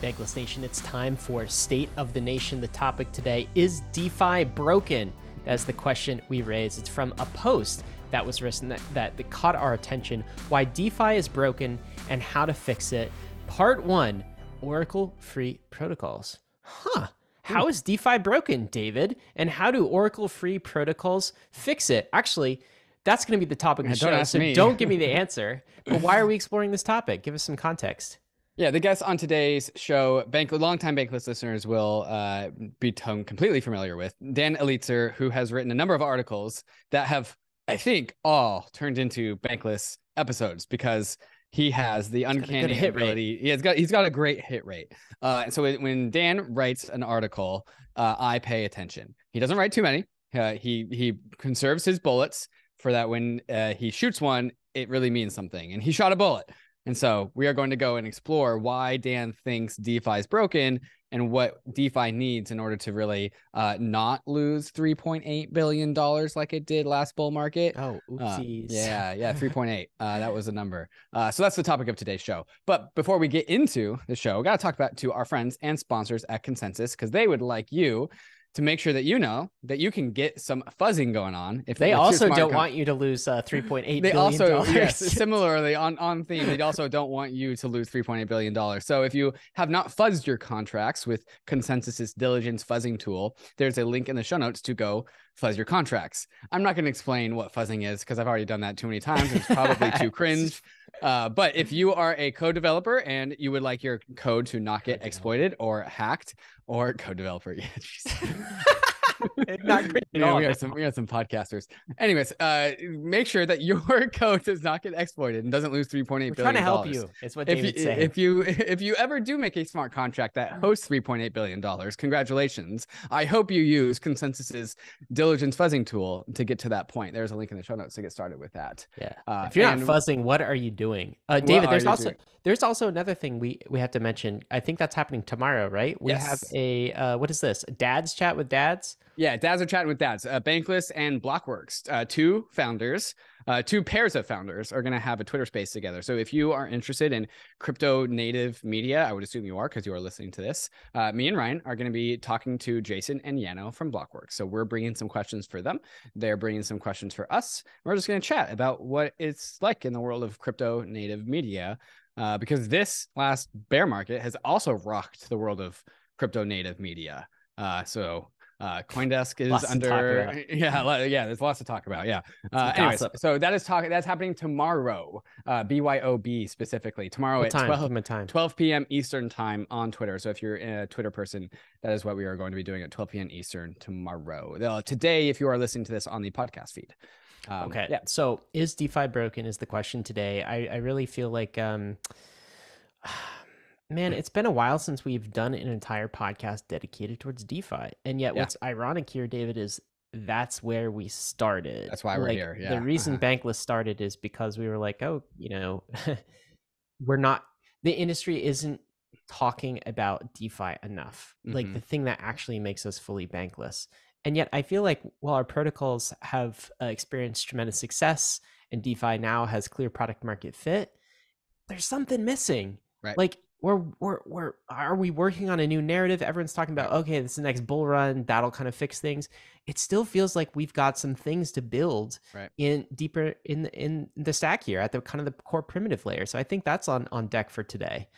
Bankless Nation, it's time for State of the Nation. The topic today is DeFi broken? That's the question we raised. It's from a post that was written that, that, that caught our attention why DeFi is broken and how to fix it. Part one Oracle free protocols. Huh. How is DeFi broken, David? And how do Oracle free protocols fix it? Actually, that's going to be the topic of the don't show. ask So me. don't give me the answer. But why are we exploring this topic? Give us some context. Yeah, the guests on today's show, bank longtime Bankless listeners will uh, become completely familiar with Dan Elitzer, who has written a number of articles that have, I think, all turned into Bankless episodes because he has the got a good uncanny hit rate. ability. He has got he's got a great hit rate. Uh, and so when- when Dan writes an article, uh, I pay attention. He doesn't write too many. Uh, he he conserves his bullets for that when uh, he shoots one, it really means something. And he shot a bullet. And so we are going to go and explore why Dan thinks DeFi is broken and what DeFi needs in order to really uh, not lose $3.8 billion like it did last bull market. Oh, Uh, oopsies. yeah, yeah, 3.8. Uh, that was the number. Uh, so that's the topic of today's show. But before we get into the show, we got to talk about to our friends and sponsors at ConsenSys because they would like you to make sure that you know that you can get some fuzzing going on. If They also don't want you to lose uh, three point eight they also dollars. yes similarly on on theme they also don't want you to lose 3.8 billion dollars so if you have not fuzzed your contracts with ConsenSys's diligence fuzzing tool there's a link in the show notes to go fuzz your contracts i'm not going to explain what fuzzing is because i've already done that too many times it's probably too cringe uh, but if you are a code developer and you would like your code to not get exploited or hacked or code developer yeah. Not at Yeah, we got some we got some podcasters. Anyways, uh, make sure that your code does not get exploited and doesn't lose three point eight We're billion. trying to help you. It's what If you, saying. if you if you ever do make a smart contract that hosts three point eight billion dollars, congratulations! I hope you use ConsenSys's diligence fuzzing tool to get to that point. There's a link in the show notes to get started with that. yeah. Uh, if you're not fuzzing, what are you doing? Uh, David, there's also doing? there's also another thing we we have to mention. I think that's happening tomorrow, right? We have Yes. a uh, what is this? Dad's chat with dads. Yeah, dads are chatting with dads. Uh, Bankless and Blockworks, uh, two founders, uh, two pairs of founders, are going to have a Twitter space together. So if you are interested in crypto native media, I would assume you are because you are listening to this. Uh, me and Ryan are going to be talking to Jason and Yano from Blockworks. So we're bringing some questions for them. They're bringing some questions for us. We're just going to chat about what it's like in the world of crypto native media. Uh, because this last bear market has also rocked the world of crypto native media. Uh, so uh, CoinDesk is under yeah yeah. There's lots to talk about. Yeah. Uh, anyways, so that is talking. That's happening tomorrow. Uh, BYOB specifically tomorrow What at time? 12 Give him a time. 12 p.m. Eastern time on Twitter. So if you're a Twitter person, that is what we are going to be doing at 12 p.m. Eastern tomorrow. Today, if you are listening to this on the podcast feed. Um, Okay. Yeah. So is DeFi broken? Is the question today? I I really feel like um. Man, it's been a while since we've done an entire podcast dedicated towards DeFi. And yet Yeah. what's ironic here, David, is that's where we started. That's why we're Like, here, yeah, The reason uh-huh. Bankless started is because we were like, oh, you know, we're not the industry isn't talking about DeFi enough. Like Mhm. the thing that actually makes us fully bankless. And yet I feel like while our protocols have uh, experienced tremendous success and DeFi now has clear product market fit, there's something missing. Right. Like we're we're we're are we working on a new narrative? Everyone's talking about okay, this is the next bull run, that'll kind of fix things. It still feels like we've got some things to build Right. in deeper in the- in the stack here at the kind of the core primitive layer. So I think that's on on deck for today.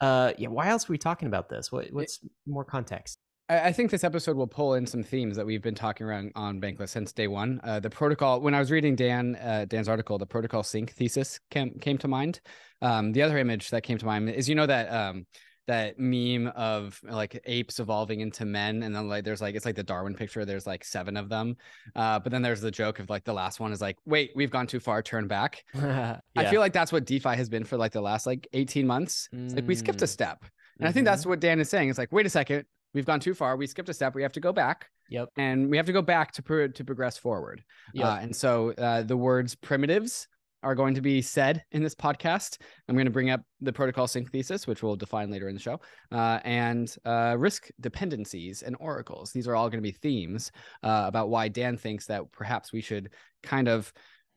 Uh yeah, why else are we talking about this? What what's more context? I think this episode will pull in some themes that we've been talking around on Bankless since day one. Uh, the protocol, when I was reading Dan uh, Dan's article, the protocol sink thesis came came to mind. Um, the other image that came to mind is you know that um, that meme of like apes evolving into men, and then like there's like it's like the Darwin picture. There's like seven of them, uh, but then there's the joke of like the last one is like, wait, we've gone too far, turn back. I feel like that's what DeFi has been for like the last like 18 months. It's like we skipped a Mm. step. And I think that's what Dan is saying. It's like, wait a second, we've gone too far. We skipped a step. We have to go back, Yep. and we have to go back to pro- to progress forward. Yep. Uh, and so uh, the words primitives are going to be said in this podcast. I'm going to bring up the protocol sink thesis, which we'll define later in the show, uh, and uh, risk dependencies and oracles. These are all going to be themes uh, about why Dan thinks that perhaps we should kind of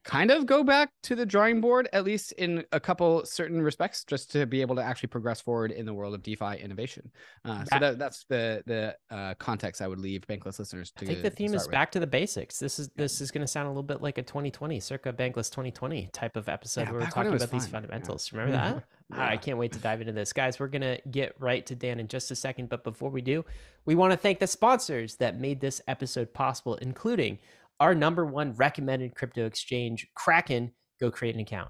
kind of go back to the drawing board, at least in a couple certain respects, just to be able to actually progress forward in the world of DeFi innovation. Uh, so that, that's the the uh, context I would leave Bankless listeners to. I think the theme is with. back to the basics. This is this is going to sound a little bit like a 2020, circa Bankless 2020 type of episode yeah, where we're talking about fun. these fundamentals. Yeah. Remember that? Yeah. I can't wait to dive into this. Guys, we're going to get right to Dan in just a second. But before we do, we want to thank the sponsors that made this episode possible, including our number one recommended crypto exchange, Kraken. Go create an account.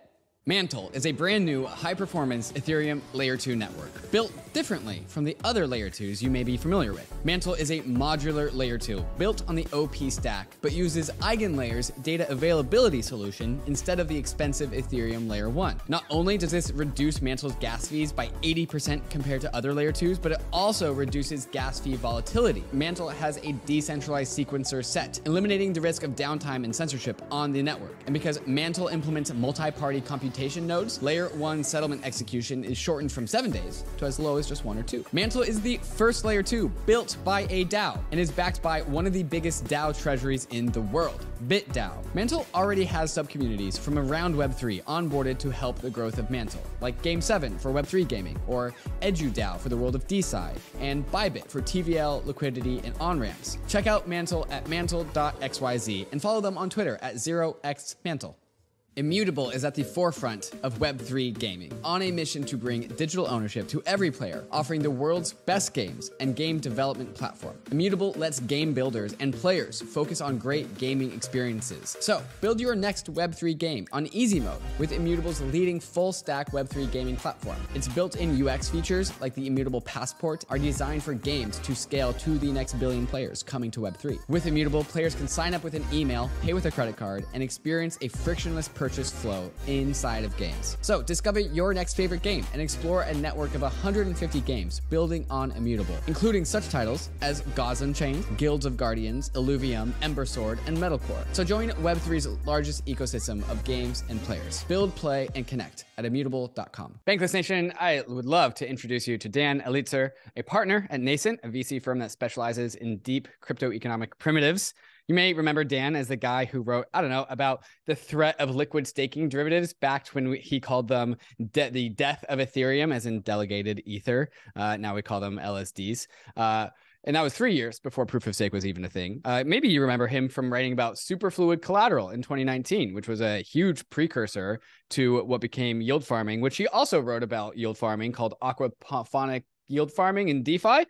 Mantle is a brand new high performance Ethereum Layer 2 network, built differently from the other Layer 2s you may be familiar with. Mantle is a modular Layer 2 built on the OP stack, but uses EigenLayer's data availability solution instead of the expensive Ethereum Layer 1. Not only does this reduce Mantle's gas fees by 80% compared to other Layer 2s, but it also reduces gas fee volatility. Mantle has a decentralized sequencer set, eliminating the risk of downtime and censorship on the network. And because Mantle implements multi party computation, nodes, layer 1 settlement execution is shortened from 7 days to as low as just 1 or 2. Mantle is the first layer 2 built by a DAO and is backed by one of the biggest DAO treasuries in the world, BitDAO. Mantle already has subcommunities from around Web3 onboarded to help the growth of Mantle, like Game7 for Web3 gaming, or EduDAO for the world of DeSci, and Bybit for TVL, liquidity, and on-ramps. Check out Mantle at mantle.xyz and follow them on Twitter at 0xmantle. Immutable is at the forefront of Web3 gaming, on a mission to bring digital ownership to every player, offering the world's best games and game development platform. Immutable lets game builders and players focus on great gaming experiences. So, build your next Web3 game on easy mode with Immutable's leading full stack Web3 gaming platform. Its built in UX features, like the Immutable Passport, are designed for games to scale to the next billion players coming to Web3. With Immutable, players can sign up with an email, pay with a credit card, and experience a frictionless purchase flow inside of games. So discover your next favorite game and explore a network of 150 games building on Immutable, including such titles as Gods Unchained, Guilds of Guardians, Illuvium, Ember Sword, and Metalcore. So join Web3's largest ecosystem of games and players. Build, play, and connect at immutable.com. Bankless Nation, I would love to introduce you to Dan Elitzer, a partner at Nascent, a VC firm that specializes in deep crypto economic primitives. You may remember Dan as the guy who wrote, I don't know, about the threat of liquid staking derivatives back when he called them de- the death of Ethereum, as in delegated ether. Uh, now we call them LSDs. Uh, and that was three years before proof of stake was even a thing. Uh, maybe you remember him from writing about superfluid collateral in 2019, which was a huge precursor to what became yield farming, which he also wrote about yield farming called aquaponic yield farming in DeFi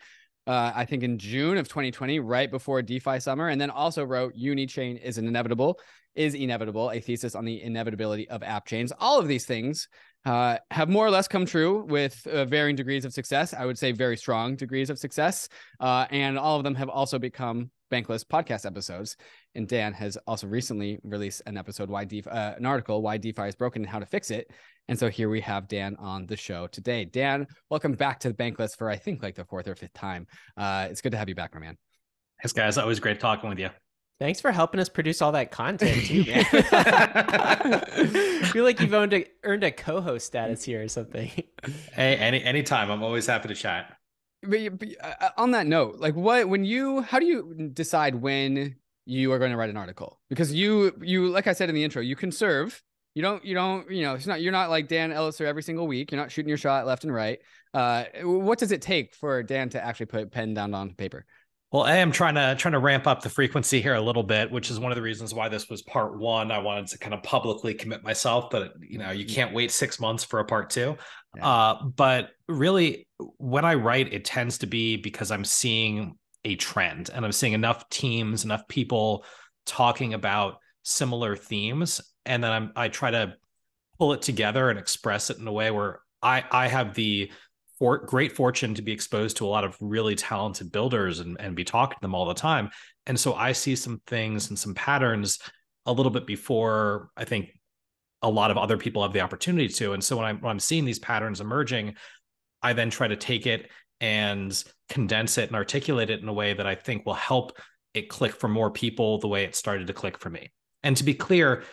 uh, I think in June of 2020, right before DeFi summer, and then also wrote Unichain is an inevitable, is inevitable, a thesis on the inevitability of app chains. All of these things uh, have more or less come true with uh, varying degrees of success. I would say very strong degrees of success, uh, and all of them have also become Bankless podcast episodes. And Dan has also recently released an episode, why DeFi, uh, an article, why DeFi is broken and how to fix it. And so here we have Dan on the show today. Dan, welcome back to the Bankless for I think like the fourth or fifth time. Uh, it's good to have you back, my man. Thanks, guys. Always great talking with you. Thanks for helping us produce all that content too, man. I feel like you've earned a, earned a co-host status here or something. Hey, any anytime. I'm always happy to chat. But, but uh, on that note, like what when you how do you decide when you are going to write an article? Because you you like I said in the intro, you conserve. You don't you don't you know it's not you're not like Dan Elitzer every single week. You're not shooting your shot left and right. Uh, what does it take for Dan to actually put pen down on paper? Well, I am trying to trying to ramp up the frequency here a little bit, which is one of the reasons why this was part one. I wanted to kind of publicly commit myself, but you know, you can't wait six months for a part two. Yeah. Uh, but really, when I write, it tends to be because I'm seeing a trend, and I'm seeing enough teams, enough people talking about similar themes, and then I'm I try to pull it together and express it in a way where I I have the for great fortune to be exposed to a lot of really talented builders and, and be talking to them all the time. And so I see some things and some patterns a little bit before I think a lot of other people have the opportunity to. And so when I'm when I'm seeing these patterns emerging, I then try to take it and condense it and articulate it in a way that I think will help it click for more people the way it started to click for me. And to be clear,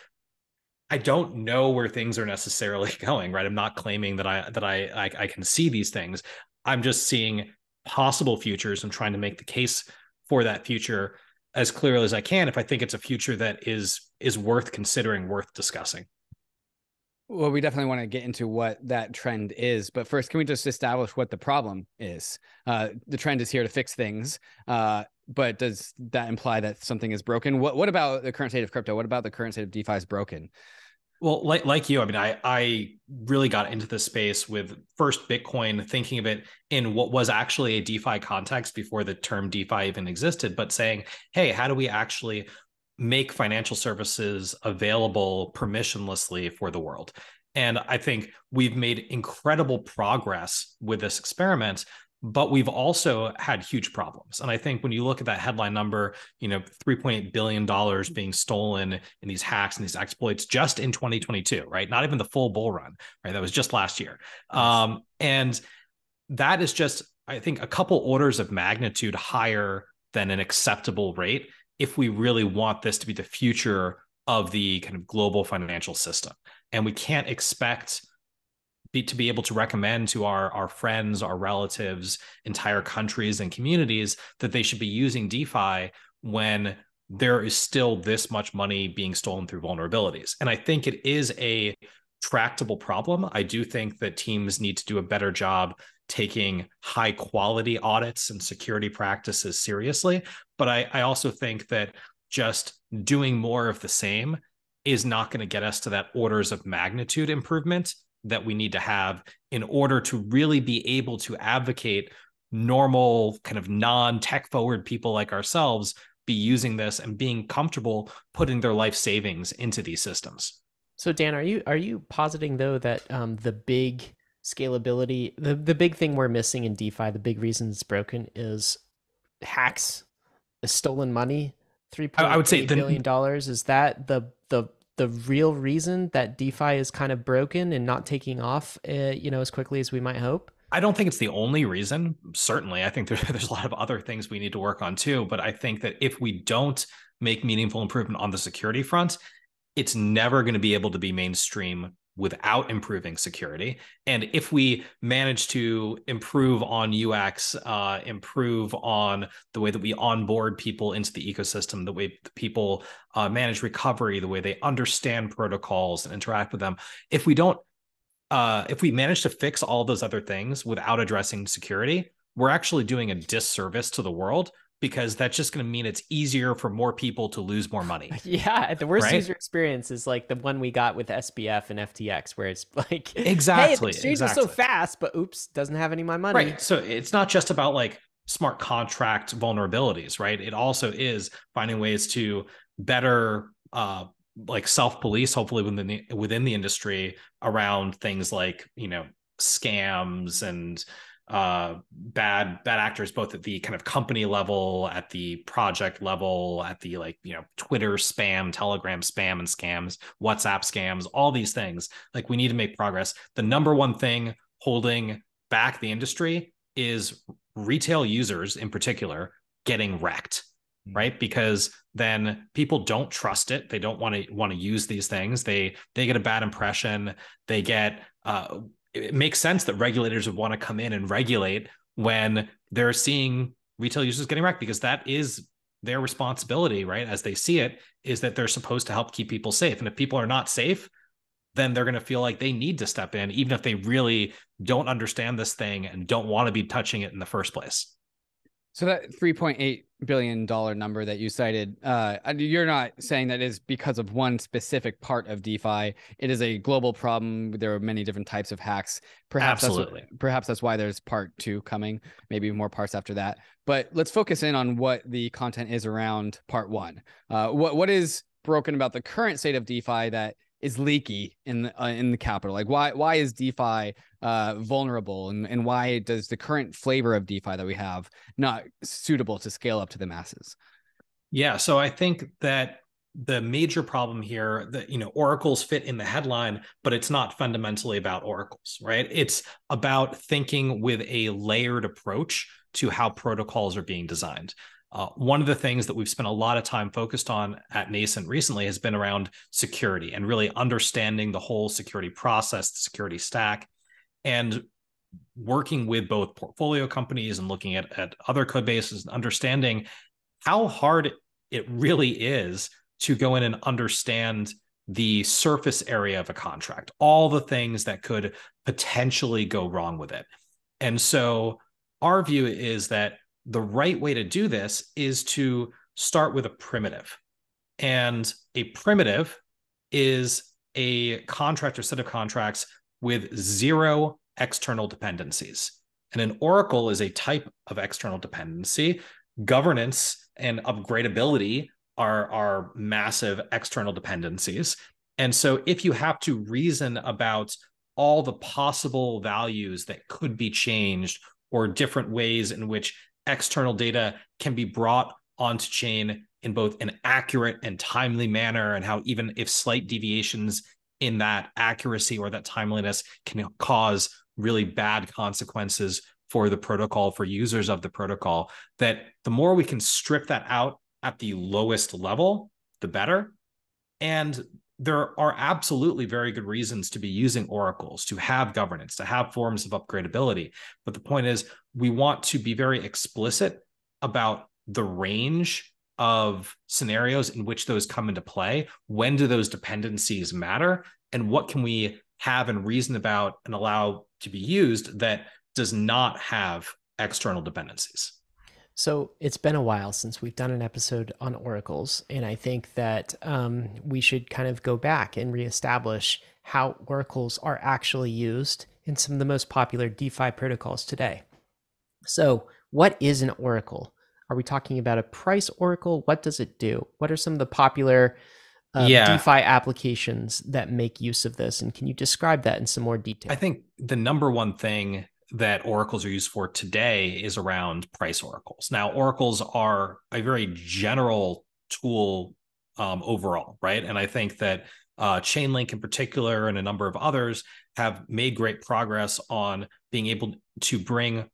I don't know where things are necessarily going, right? I'm not claiming that I that I I, I can see these things. I'm just seeing possible futures and trying to make the case for that future as clearly as I can if I think it's a future that is is worth considering, worth discussing. Well, we definitely want to get into what that trend is, but first, can we just establish what the problem is? Uh, the trend is here to fix things, uh, but does that imply that something is broken? What What about the current state of crypto? What about the current state of DeFi is broken? Well, like like you, I mean, I I really got into this space with first Bitcoin, thinking of it in what was actually a DeFi context before the term DeFi even existed, but saying, hey, how do we actually make financial services available permissionlessly for the world. And I think we've made incredible progress with this experiment, but we've also had huge problems. And I think when you look at that headline number, you know, $3.8 billion being stolen in these hacks and these exploits just in 2022, right? Not even the full bull run, right? That was just last year. Um, and that is just, I think, a couple orders of magnitude higher than an acceptable rate if we really want this to be the future of the kind of global financial system. And we can't expect be, to be able to recommend to our, our friends, our relatives, entire countries and communities that they should be using DeFi when there is still this much money being stolen through vulnerabilities. And I think it is a tractable problem. I do think that teams need to do a better job taking high quality audits and security practices seriously. But I, I also think that just doing more of the same is not going to get us to that orders of magnitude improvement that we need to have in order to really be able to advocate normal kind of non-tech forward people like ourselves be using this and being comfortable putting their life savings into these systems. So Dan, are you are you positing though that um, the big scalability. The the big thing we're missing in DeFi, the big reason it's broken is hacks, stolen money. Three point I would say billion dollars. Is that the the the real reason that DeFi is kind of broken and not taking off, uh, you know, as quickly as we might hope? I don't think it's the only reason. Certainly, I think there, there's a lot of other things we need to work on too. But I think that if we don't make meaningful improvement on the security front, it's never going to be able to be mainstream without improving security. And if we manage to improve on UX, uh, improve on the way that we onboard people into the ecosystem, the way people uh, manage recovery, the way they understand protocols and interact with them, if we don't, uh, if we manage to fix all those other things without addressing security, we're actually doing a disservice to the world because that's just going to mean it's easier for more people to lose more money. Yeah, the worst right? user experience is like the one we got with SBF and FTX, where it's like, exactly, hey, the exchange exactly. so fast, but oops, doesn't have any of my money. Right. So it's not just about like smart contract vulnerabilities, right? It also is finding ways to better uh like self police hopefully within the within the industry around things like you know scams and uh, bad bad actors both at the kind of company level at the project level at the like you know twitter spam telegram spam and scams whatsapp scams all these things. Like we need to make progress. The number one thing holding back the industry is retail users in particular getting wrecked hmm. right? Because then people don't trust it. They don't want to want to use these things. They they get a bad impression. They get uh, it makes sense that regulators would want to come in and regulate when they're seeing retail users getting wrecked because that is their responsibility, right? As they see it, is that they're supposed to help keep people safe. And if people are not safe, then they're going to feel like they need to step in, even if they really don't understand this thing and don't want to be touching it in the first place. So that 3.8 billion dollar number that you cited, uh, you're not saying that is because of one specific part of DeFi. It is a global problem. There are many different types of hacks. Perhaps Absolutely. That's, perhaps that's why there's part two coming. Maybe more parts after that. But let's focus in on what the content is around part one. Uh, what what is broken about the current state of DeFi that is leaky in the uh, in the capital? Like why why is DeFi uh, vulnerable and, and why does the current flavor of DeFi that we have not suitable to scale up to the masses? Yeah, so I think that the major problem here that you know oracles fit in the headline but it's not fundamentally about oracles right it's about thinking with a layered approach to how protocols are being designed uh, one of the things that we've spent a lot of time focused on at Nascent recently has been around security and really understanding the whole security process, the security stack, and working with both portfolio companies and looking at, at other code bases and understanding how hard it really is to go in and understand the surface area of a contract, all the things that could potentially go wrong with it. And so our view is that the right way to do this is to start with a primitive. And a primitive is a contract or set of contracts with zero external dependencies. And an oracle is a type of external dependency. Governance and upgradability are, are massive external dependencies. And so if you have to reason about all the possible values that could be changed or different ways in which external data can be brought onto chain in both an accurate and timely manner, and how even if slight deviations in that accuracy or that timeliness can cause really bad consequences for the protocol, for users of the protocol, that the more we can strip that out at the lowest level, the better. And there are absolutely very good reasons to be using oracles, to have governance, to have forms of upgradability. But the point is, we want to be very explicit about the range of scenarios in which those come into play. When do those dependencies matter? And what can we have and reason about and allow to be used that does not have external dependencies? So it's been a while since we've done an episode on oracles, and I think that um, we should kind of go back and reestablish how oracles are actually used in some of the most popular DeFi protocols today. So, what is an oracle? Are we talking about a price oracle? What does it do? What are some of the popular uh, yeah. DeFi applications that make use of this? And can you describe that in some more detail? I think the number one thing that oracles are used for today is around price oracles. Now, oracles are a very general tool um, overall, right? And I think that uh, Chainlink in particular and a number of others have made great progress on being able to bring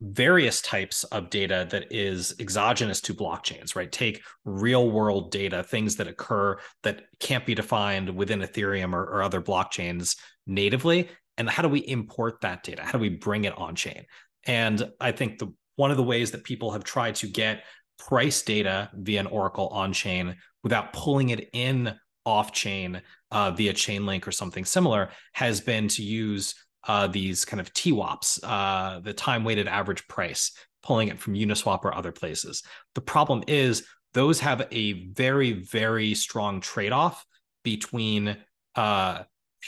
various types of data that is exogenous to blockchains, right? Take real world data, things that occur that can't be defined within Ethereum or, or other blockchains natively, and how do we import that data? How do we bring it on chain? And i think the one of the ways that people have tried to get price data via an oracle on chain without pulling it in off chain uh, via chainlink or something similar has been to use uh, these kind of TWAPs, uh, the time weighted average price, pulling it from Uniswap or other places. The problem is those have a very, very strong trade off between uh,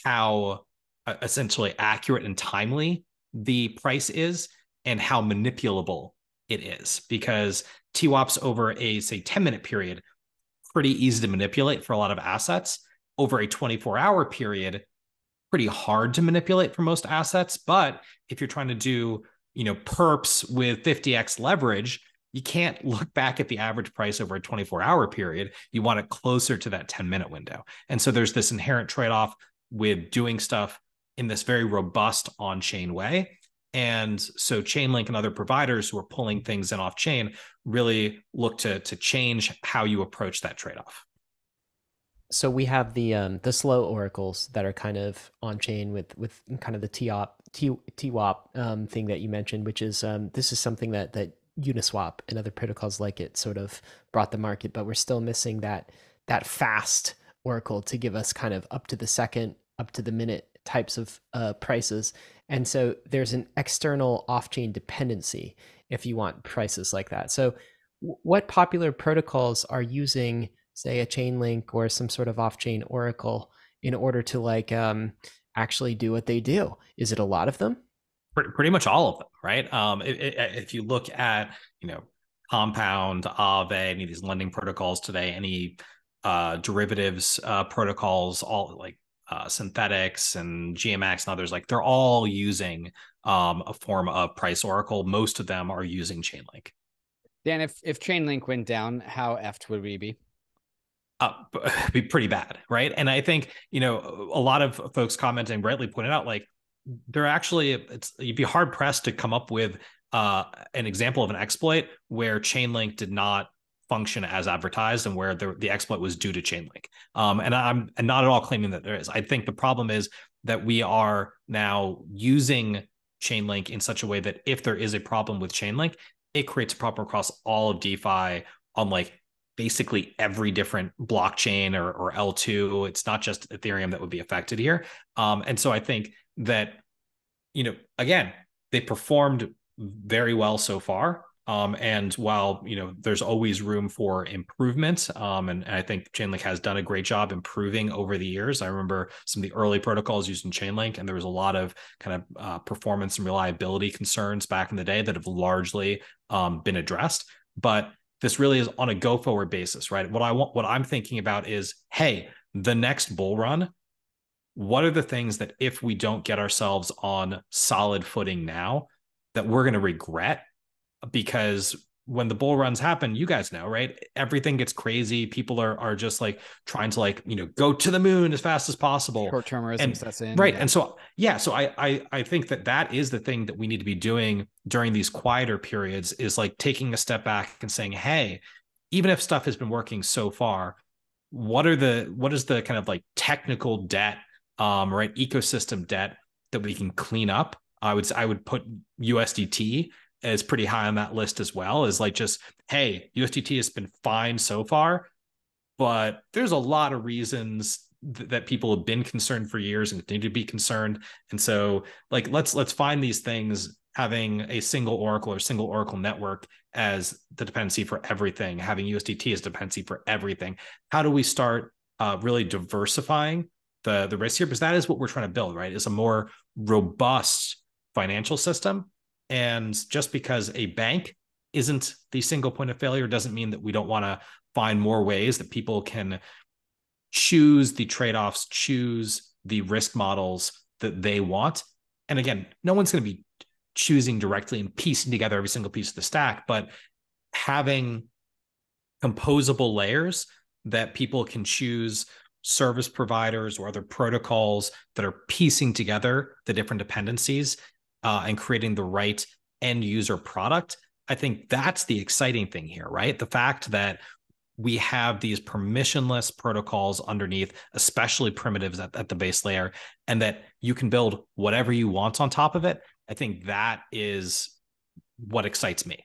how essentially accurate and timely the price is and how manipulable it is because TWAPs over a say 10 minute period pretty easy to manipulate for a lot of assets over a 24 hour period pretty hard to manipulate for most assets but if you're trying to do you know perps with 50x leverage you can't look back at the average price over a 24 hour period you want it closer to that 10 minute window and so there's this inherent trade off with doing stuff in this very robust on chain way. And so Chainlink and other providers who are pulling things in off chain really look to, to change how you approach that trade off. So we have the um, the slow oracles that are kind of on chain with with kind of the TOP T, TWAP um, thing that you mentioned, which is um, this is something that that Uniswap and other protocols like it sort of brought the market, but we're still missing that that fast oracle to give us kind of up to the second, up to the minute types of uh, prices. And so there's an external off chain dependency if you want prices like that. So, what popular protocols are using, say, a Chainlink or some sort of off chain oracle in order to like um, actually do what they do? Is it a lot of them? Pretty much all of them, right? Um, if you look at, you know, Compound, Aave, any of these lending protocols today, any uh, derivatives uh, protocols, all like uh, Synthetix and GMX and others, like they're all using um, a form of price oracle. Most of them are using Chainlink. Dan, if if Chainlink went down, how effed would we be? Uh, be pretty bad, right? And I think you know a lot of folks commenting rightly pointed out like they're actually it's you'd be hard pressed to come up with uh, an example of an exploit where Chainlink did not function as advertised and where the, the exploit was due to Chainlink. Um, and I'm not at all claiming that there is. I think the problem is that we are now using Chainlink in such a way that if there is a problem with Chainlink, it creates a problem across all of DeFi on like basically every different blockchain or, or L2. It's not just Ethereum that would be affected here. Um, and so I think that, you know, again, they performed very well so far. Um, and while you know there's always room for improvement, um, and, and, I think Chainlink has done a great job improving over the years. I remember some of the early protocols using Chainlink, and there was a lot of kind of uh, performance and reliability concerns back in the day that have largely um, been addressed. But this really is on a go forward basis, right? What I want, what I'm thinking about is, hey, the next bull run. What are the things that if we don't get ourselves on solid footing now, that we're going to regret because when the bull runs happen, you guys know, right? Everything gets crazy. People are are just like trying to like, you know, go to the moon as fast as possible. Short sets in. Right. Yeah. And so yeah, so I, I I think that that is the thing that we need to be doing during these quieter periods is like taking a step back and saying, "Hey, even if stuff has been working so far, what are the what is the kind of like technical debt um right ecosystem debt that we can clean up I would I would put USDT as pretty high on that list as well. Is like just hey, USDT has been fine so far, but there's a lot of reasons th- that people have been concerned for years and continue to be concerned. And so like let's let's find these things having a single oracle or single oracle network as the dependency for everything having usdt as dependency for everything how do we start uh, really diversifying the the risk here because that is what we're trying to build right is a more robust financial system. And just because a bank isn't the single point of failure doesn't mean that we don't want to find more ways that people can choose the trade offs, choose the risk models that they want. And again, no one's going to be choosing directly and piecing together every single piece of the stack, but having composable layers that people can choose service providers or other protocols that are piecing together the different dependencies uh, and creating the right end user product. I think that's the exciting thing here, right? The fact that we have these permissionless protocols underneath, especially primitives at, at the base layer, and that you can build whatever you want on top of it. I think that is what excites me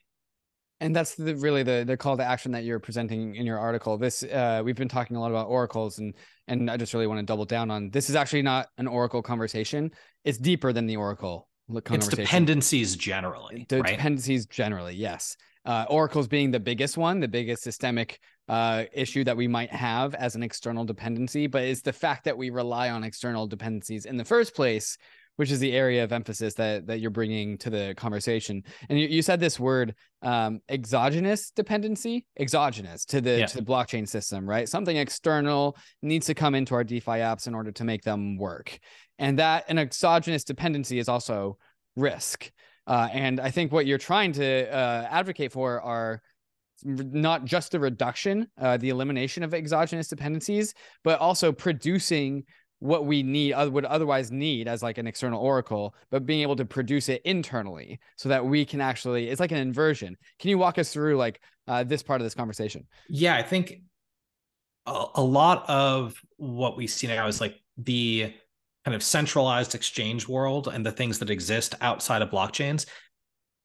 and that's the, really the the call to action that you're presenting in your article this uh, we've been talking a lot about oracles and and i just really want to double down on this is actually not an oracle conversation it's deeper than the oracle it's dependencies generally. The right? dependencies generally, yes. Uh, Oracle's being the biggest one, the biggest systemic uh, issue that we might have as an external dependency, but it's the fact that we rely on external dependencies in the first place, which is the area of emphasis that that you're bringing to the conversation. And you, you said this word um, exogenous dependency, exogenous to the yeah. to the blockchain system, right? Something external needs to come into our DeFi apps in order to make them work and that an exogenous dependency is also risk. Uh, and I think what you're trying to uh, advocate for are not just the reduction, uh, the elimination of exogenous dependencies, but also producing what we need would otherwise need as like an external oracle but being able to produce it internally so that we can actually it's like an inversion can you walk us through like uh, this part of this conversation yeah i think a, a lot of what we see now is like the kind of centralized exchange world and the things that exist outside of blockchains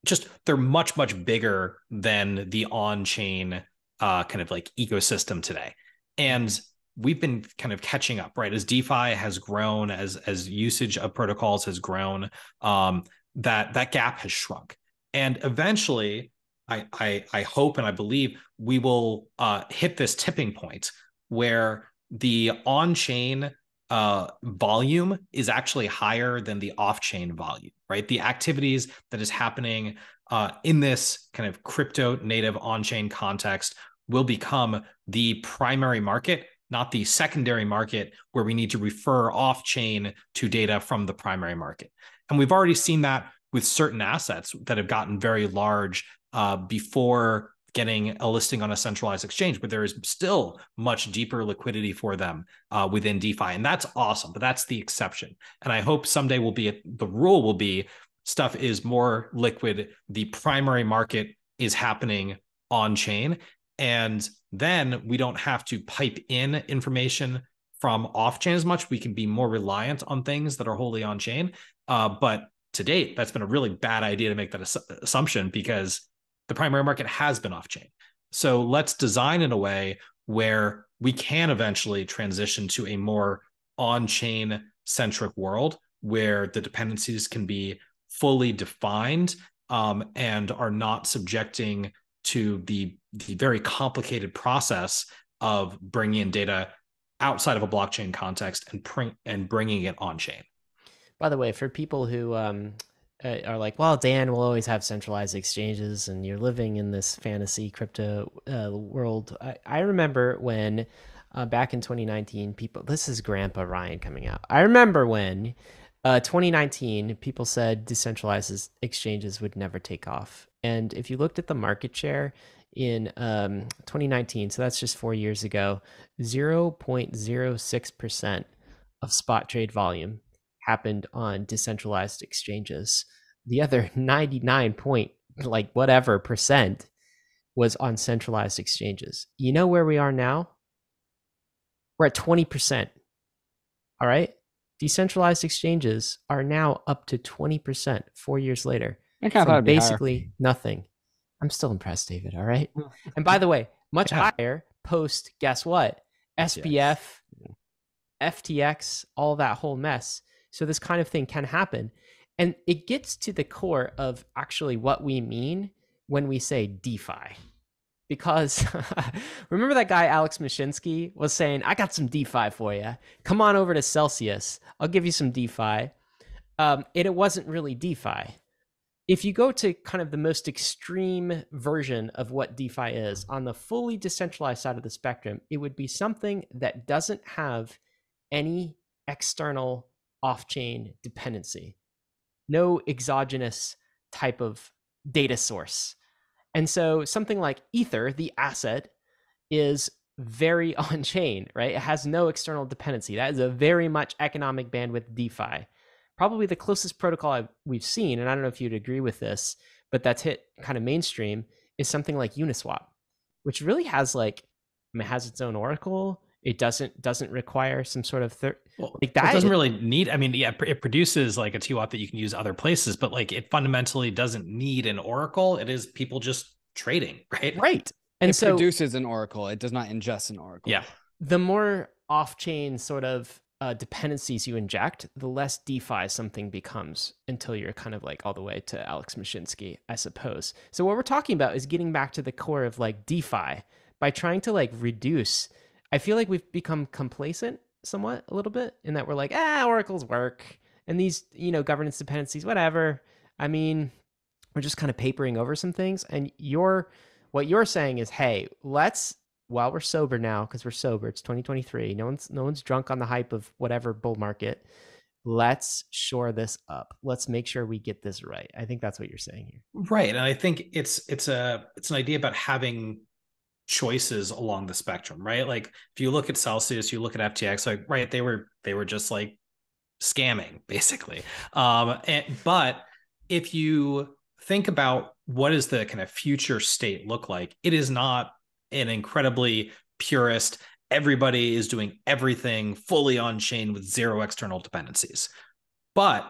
just they're much much bigger than the on-chain uh, kind of like ecosystem today. And we've been kind of catching up right? As defi has grown as as usage of protocols has grown um, that that gap has shrunk. And eventually I, I i hope and i believe we will uh, hit this tipping point where the on-chain uh, volume is actually higher than the off-chain volume, right? The activities that is happening uh, in this kind of crypto native on-chain context will become the primary market not the secondary market where we need to refer off chain to data from the primary market. And we've already seen that with certain assets that have gotten very large uh, before getting a listing on a centralized exchange, but there is still much deeper liquidity for them uh, within DeFi. And that's awesome, but that's the exception. And I hope someday will be the rule will be stuff is more liquid. The primary market is happening on chain. And then we don't have to pipe in information from off chain as much. We can be more reliant on things that are wholly on chain. Uh, but to date, that's been a really bad idea to make that ass- assumption because the primary market has been off chain. So let's design in a way where we can eventually transition to a more on chain centric world where the dependencies can be fully defined um, and are not subjecting to the the very complicated process of bringing in data outside of a blockchain context and print and bringing it on chain. By the way, for people who um, are like, well, Dan will always have centralized exchanges, and you're living in this fantasy crypto uh, world. I, I remember when uh, back in 2019, people. This is Grandpa Ryan coming out. I remember when. Uh, 2019, people said decentralized exchanges would never take off. And if you looked at the market share in um, 2019, so that's just four years ago, 0.06% of spot trade volume happened on decentralized exchanges. The other 99 point like whatever percent was on centralized exchanges. You know where we are now? We're at 20%. All right? Decentralized exchanges are now up to 20% 4 years later. From basically nothing. I'm still impressed, David. All right. and by the way, much yeah. higher post, guess what? SBF, FTX, all that whole mess. So this kind of thing can happen. And it gets to the core of actually what we mean when we say DeFi. Because remember that guy Alex Mashinsky was saying, I got some DeFi for you. Come on over to Celsius. I'll give you some DeFi. Um, and it wasn't really DeFi. If you go to kind of the most extreme version of what DeFi is on the fully decentralized side of the spectrum, it would be something that doesn't have any external off chain dependency, no exogenous type of data source. And so something like Ether, the asset, is very on chain, right? It has no external dependency. That is a very much economic bandwidth DeFi. Probably the closest protocol I've, we've seen, and I don't know if you'd agree with this, but that's hit kind of mainstream, is something like Uniswap, which really has like, I mean, it has its own oracle it doesn't doesn't require some sort of third well, like that. It doesn't really need. I mean, yeah, it produces like a TWAP that you can use other places, but like it fundamentally doesn't need an oracle. It is people just trading, right? Right. And so it so produces an oracle. It does not ingest an oracle. Yeah. The more off-chain sort of uh, dependencies you inject, the less DeFi something becomes until you're kind of like all the way to Alex Mashinsky, I suppose. So what we're talking about is getting back to the core of like DeFi by trying to like reduce I feel like we've become complacent somewhat a little bit in that we're like, ah, oracles work and these, you know, governance dependencies, whatever. I mean, we're just kind of papering over some things. And you're, what you're saying is, hey, let's, while we're sober now, because we're sober, it's 2023. No one's, no one's drunk on the hype of whatever bull market. Let's shore this up. Let's make sure we get this right. I think that's what you're saying here. Right. And I think it's, it's a, it's an idea about having choices along the spectrum, right? Like if you look at Celsius, you look at FTX, like right, they were they were just like scamming basically. Um, and, but if you think about what does the kind of future state look like, it is not an incredibly purist. Everybody is doing everything fully on chain with zero external dependencies. But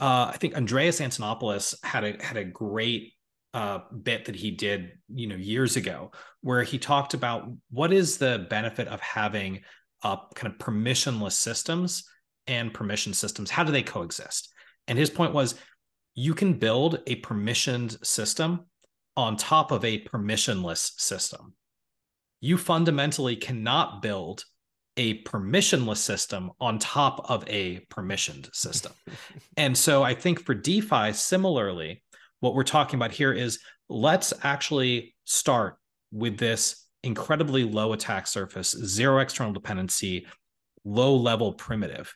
uh, I think Andreas Antonopoulos had a had a great uh, bit that he did, you know, years ago, where he talked about what is the benefit of having uh, kind of permissionless systems and permission systems. How do they coexist? And his point was, you can build a permissioned system on top of a permissionless system. You fundamentally cannot build a permissionless system on top of a permissioned system. and so I think for DeFi, similarly, what we're talking about here is let's actually start with this incredibly low attack surface, zero external dependency, low level primitive.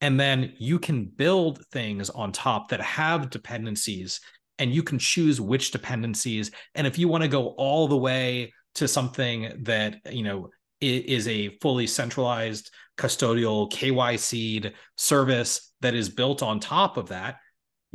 And then you can build things on top that have dependencies and you can choose which dependencies. And if you want to go all the way to something that, you know, is a fully centralized custodial KYC service that is built on top of that,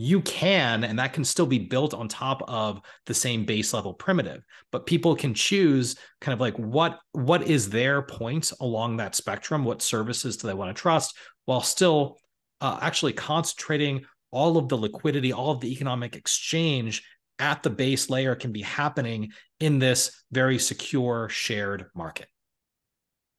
you can, and that can still be built on top of the same base level primitive. But people can choose kind of like what what is their point along that spectrum? What services do they want to trust, while still uh, actually concentrating all of the liquidity, all of the economic exchange at the base layer can be happening in this very secure shared market.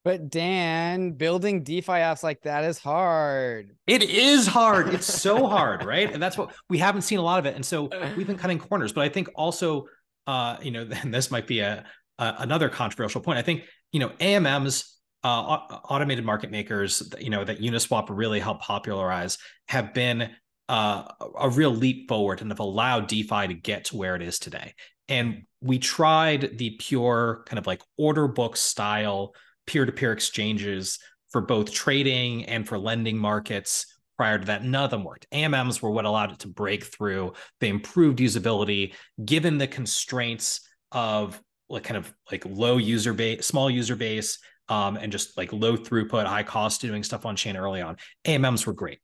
But Dan, building DeFi apps like that is hard. It is hard. It's so hard, right? And that's what we haven't seen a lot of it. And so we've been cutting corners. But I think also, uh, you know, and this might be a, a another controversial point. I think you know AMMs, uh, automated market makers, you know, that Uniswap really helped popularize, have been uh, a real leap forward and have allowed DeFi to get to where it is today. And we tried the pure kind of like order book style peer-to-peer exchanges for both trading and for lending markets prior to that. None of them worked. Amms were what allowed it to break through. They improved usability given the constraints of like kind of like low user base small user base um, and just like low throughput high cost doing stuff on chain early on. Amms were great.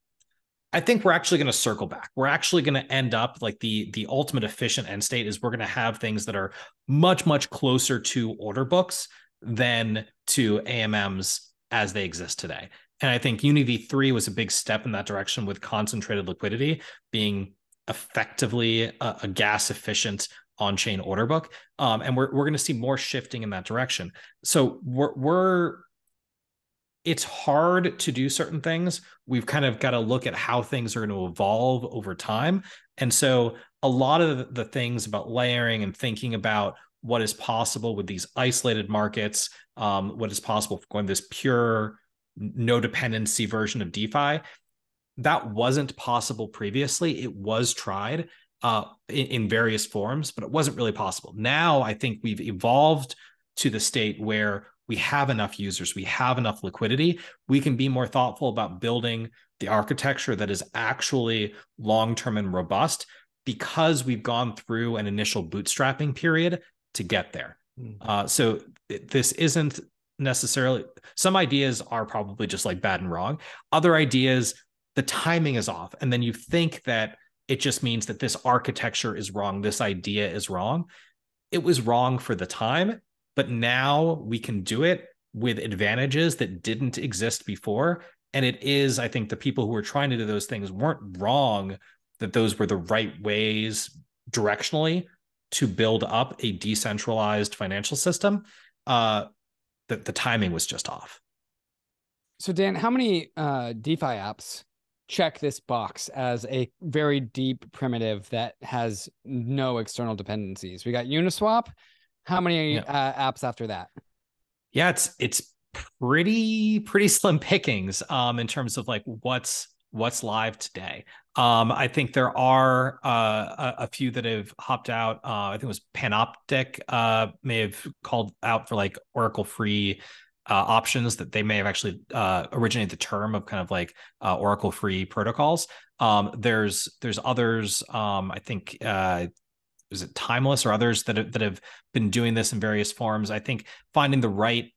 I think we're actually going to circle back. We're actually going to end up like the the ultimate efficient end state is we're going to have things that are much much closer to order books than to AMMs as they exist today. And I think UniV3 was a big step in that direction with concentrated liquidity being effectively a, a gas efficient on chain order book. Um, and we're, we're going to see more shifting in that direction. So we're, we're, it's hard to do certain things. We've kind of got to look at how things are going to evolve over time. And so a lot of the things about layering and thinking about what is possible with these isolated markets, um, what is possible going this pure no dependency version of DeFi. That wasn't possible previously. It was tried uh, in, in various forms, but it wasn't really possible. Now I think we've evolved to the state where we have enough users, we have enough liquidity, we can be more thoughtful about building the architecture that is actually long term and robust because we've gone through an initial bootstrapping period to get there. Mm-hmm. Uh, so this isn't necessarily some ideas are probably just like bad and wrong. Other ideas, the timing is off. And then you think that it just means that this architecture is wrong, this idea is wrong. It was wrong for the time, but now we can do it with advantages that didn't exist before. And it is, I think, the people who were trying to do those things weren't wrong that those were the right ways directionally to build up a decentralized financial system, uh, the, the timing was just off. So, Dan, how many uh, DeFi apps check this box as a very deep primitive that has no external dependencies? We got Uniswap. How many yeah. uh, apps after that? Yeah, it's it's pretty pretty slim pickings um in terms of like what's what's live today. Um, I think there are uh, a, a, few that have hopped out. Uh, I think it was Panoptic uh, may have called out for like Oracle free uh, options that they may have actually uh, originated the term of kind of like uh, Oracle free protocols. Um, there's there's others. Um, I think is it Timeless or others that that have been doing this in various forms. I think finding the right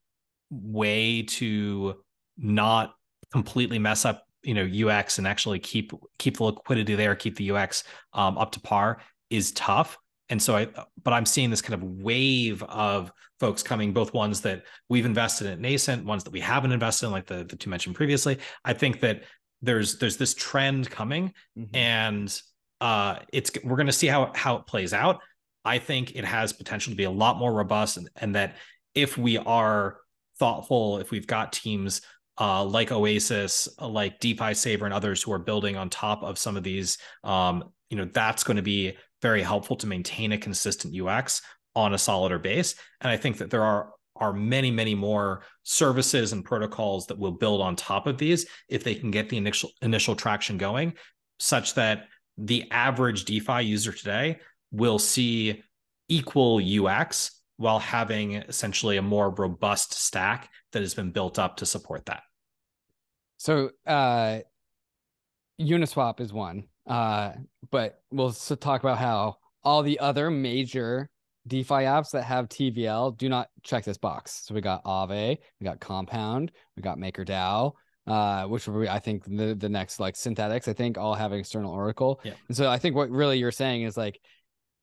way to not completely mess up you know UX and actually keep keep the liquidity there, keep the UX um, up to par is tough. And so I, but I'm seeing this kind of wave of folks coming, both ones that we've invested in nascent, ones that we haven't invested in, like the the two mentioned previously. I think that there's there's this trend coming, mm-hmm. and uh, it's we're going to see how how it plays out. I think it has potential to be a lot more robust, and, and that if we are thoughtful, if we've got teams uh, like Oasis, uh, like DeFi Saver, and others who are building on top of some of these, um, you know, that's going to be very helpful to maintain a consistent UX on a solider base. And I think that there are are many, many more services and protocols that will build on top of these if they can get the initial initial traction going, such that the average DeFi user today will see equal UX while having essentially a more robust stack that has been built up to support that. So uh Uniswap is one. Uh but we'll talk about how all the other major DeFi apps that have TVL do not check this box. So we got Aave, we got Compound, we got MakerDAO, uh, which will be, I think, the, the next like Synthetix. I think all have external Oracle. Yeah. And so I think what really you're saying is like,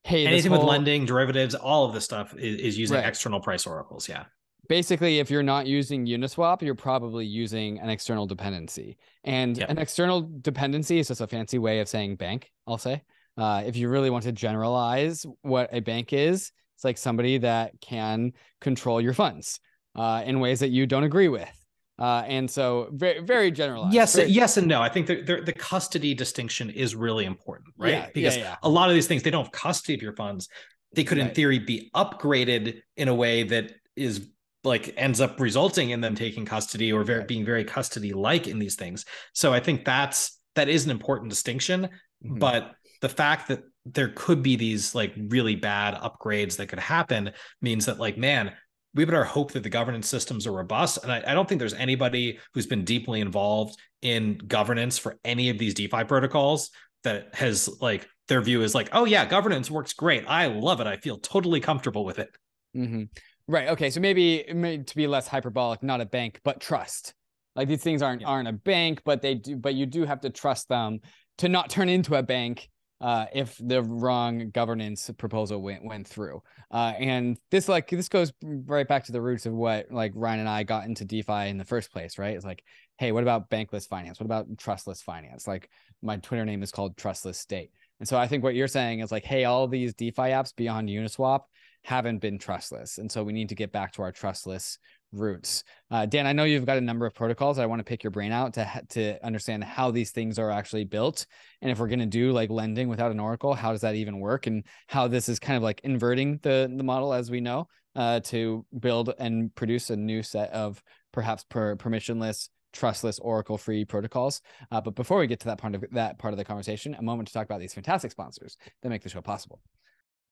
hey, anything whole, with lending, derivatives, all of this stuff is, is using Right. external price oracles. Yeah. Basically if you're not using uniswap you're probably using an external dependency and Yep. an external dependency is just a fancy way of saying bank i'll say uh, if you really want to generalize what a bank is it's like somebody that can control your funds uh, in ways that you don't agree with uh, and so very very generalized Yes, Very- yes, and no. I think the, the the custody distinction is really important, right? Yeah, yeah, because yeah. a lot of these things they don't have custody of your funds. They could, in theory, be upgraded in a way that is like ends up resulting in them taking custody or very being very custody like in these things. So I think that's that is an important distinction. Mhm. But the fact that there could be these like really bad upgrades that could happen means that like man we better hope that the governance systems are robust and I, I don't think there's anybody who's been deeply involved in governance for any of these defi protocols that has like their view is like oh yeah governance works great i love it i feel totally comfortable with it hmm Right. Okay. So maybe, maybe to be less hyperbolic, not a bank, but trust. Like these things aren't Yeah. aren't a bank, but they do. But you do have to trust them to not turn into a bank uh, if the wrong governance proposal went went through. Uh, and this like this goes right back to the roots of what like Ryan and I got into DeFi in the first place. Right? It's like, hey, what about bankless finance? What about trustless finance? Like my Twitter name is called Trustless State. And so I think what you're saying is like, hey, all these DeFi apps beyond Uniswap haven't been trustless. And so we need to get back to our trustless roots. Uh, Dan, I know you've got a number of protocols. I want to pick your brain out to to understand how these things are actually built, and if we're going to do like lending without an oracle, how does that even work, and how this is kind of like inverting the the model as we know uh, to build and produce a new set of perhaps per permissionless trustless oracle free protocols uh, but before we get to that part of that part of the conversation a moment to talk about these fantastic sponsors that make the show possible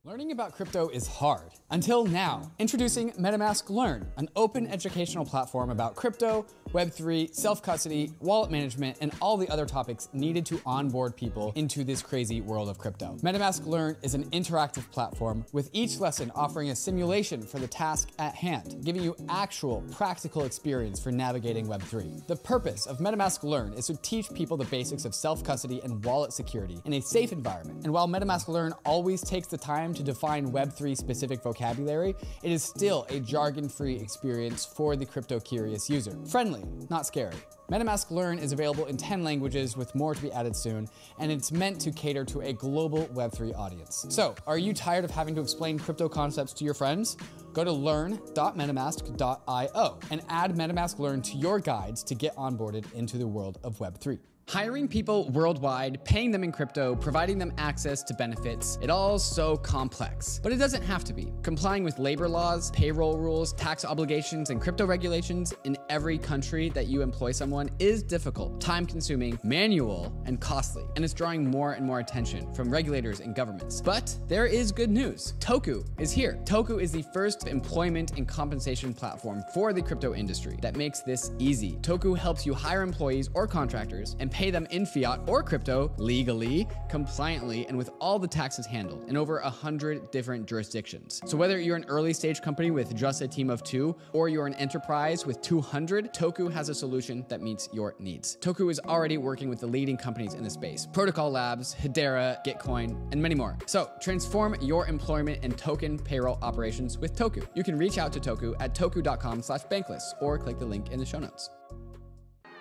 Learning about crypto is hard. Until now. Introducing MetaMask Learn, an open educational platform about crypto, Web3, self custody, wallet management, and all the other topics needed to onboard people into this crazy world of crypto. MetaMask Learn is an interactive platform with each lesson offering a simulation for the task at hand, giving you actual practical experience for navigating Web3. The purpose of MetaMask Learn is to teach people the basics of self custody and wallet security in a safe environment. And while MetaMask Learn always takes the time to define Web3 specific vocabulary, it is still a jargon free experience for the crypto curious user. Friendly, not scary. MetaMask Learn is available in 10 languages with more to be added soon, and it's meant to cater to a global Web3 audience. So, are you tired of having to explain crypto concepts to your friends? Go to learn.metamask.io and add MetaMask Learn to your guides to get onboarded into the world of Web3. Hiring people worldwide, paying them in crypto, providing them access to benefits, it all so complex. But it doesn't have to be. Complying with labor laws, payroll rules, tax obligations, and crypto regulations in every country that you employ someone is difficult, time consuming, manual, and costly. And it's drawing more and more attention from regulators and governments. But there is good news. Toku is here. Toku is the first employment and compensation platform for the crypto industry that makes this easy. Toku helps you hire employees or contractors and pay them in fiat or crypto legally, compliantly, and with all the taxes handled in over a hundred different jurisdictions. So whether you're an early stage company with just a team of two, or you're an enterprise with 200, Toku has a solution that meets your needs. Toku is already working with the leading companies in the space: Protocol Labs, Hedera, Gitcoin, and many more. So transform your employment and token payroll operations with Toku. You can reach out to Toku at toku.com slash bankless or click the link in the show notes.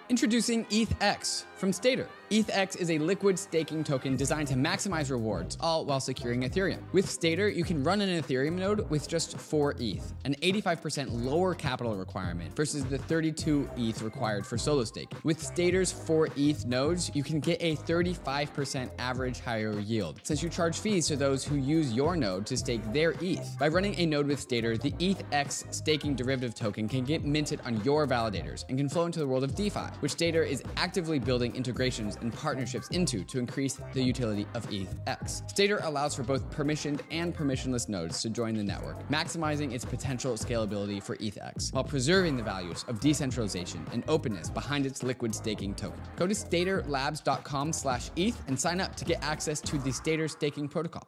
Introducing ETHX from Stader. ETHX is a liquid staking token designed to maximize rewards, all while securing Ethereum. With Stader, you can run an Ethereum node with just 4 ETH, an 85% lower capital requirement versus the 32 ETH required for solo staking. With Stader's 4 ETH nodes, you can get a 35% average higher yield, since you charge fees to those who use your node to stake their ETH. By running a node with Stader, the ETHX staking derivative token can get minted on your validators and can flow into the world of DeFi, which Stader is actively building integrations and partnerships into to increase the utility of ETHX. Stader allows for both permissioned and permissionless nodes to join the network, maximizing its potential scalability for ETHX, while preserving the values of decentralization and openness behind its liquid staking token. Go to staderlabs.com slash ETH and sign up to get access to the Stader staking protocol.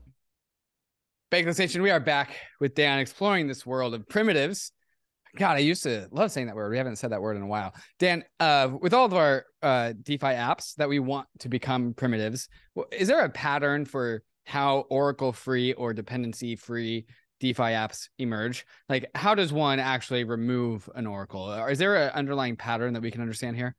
Bankless Nation, we are back with Dan exploring this world of primitives. God, I used to love saying that word. We haven't said that word in a while. Dan, uh, with all of our uh, DeFi apps that we want to become primitives, is there a pattern for how Oracle free or dependency free DeFi apps emerge? Like, how does one actually remove an Oracle? Or is there an underlying pattern that we can understand here?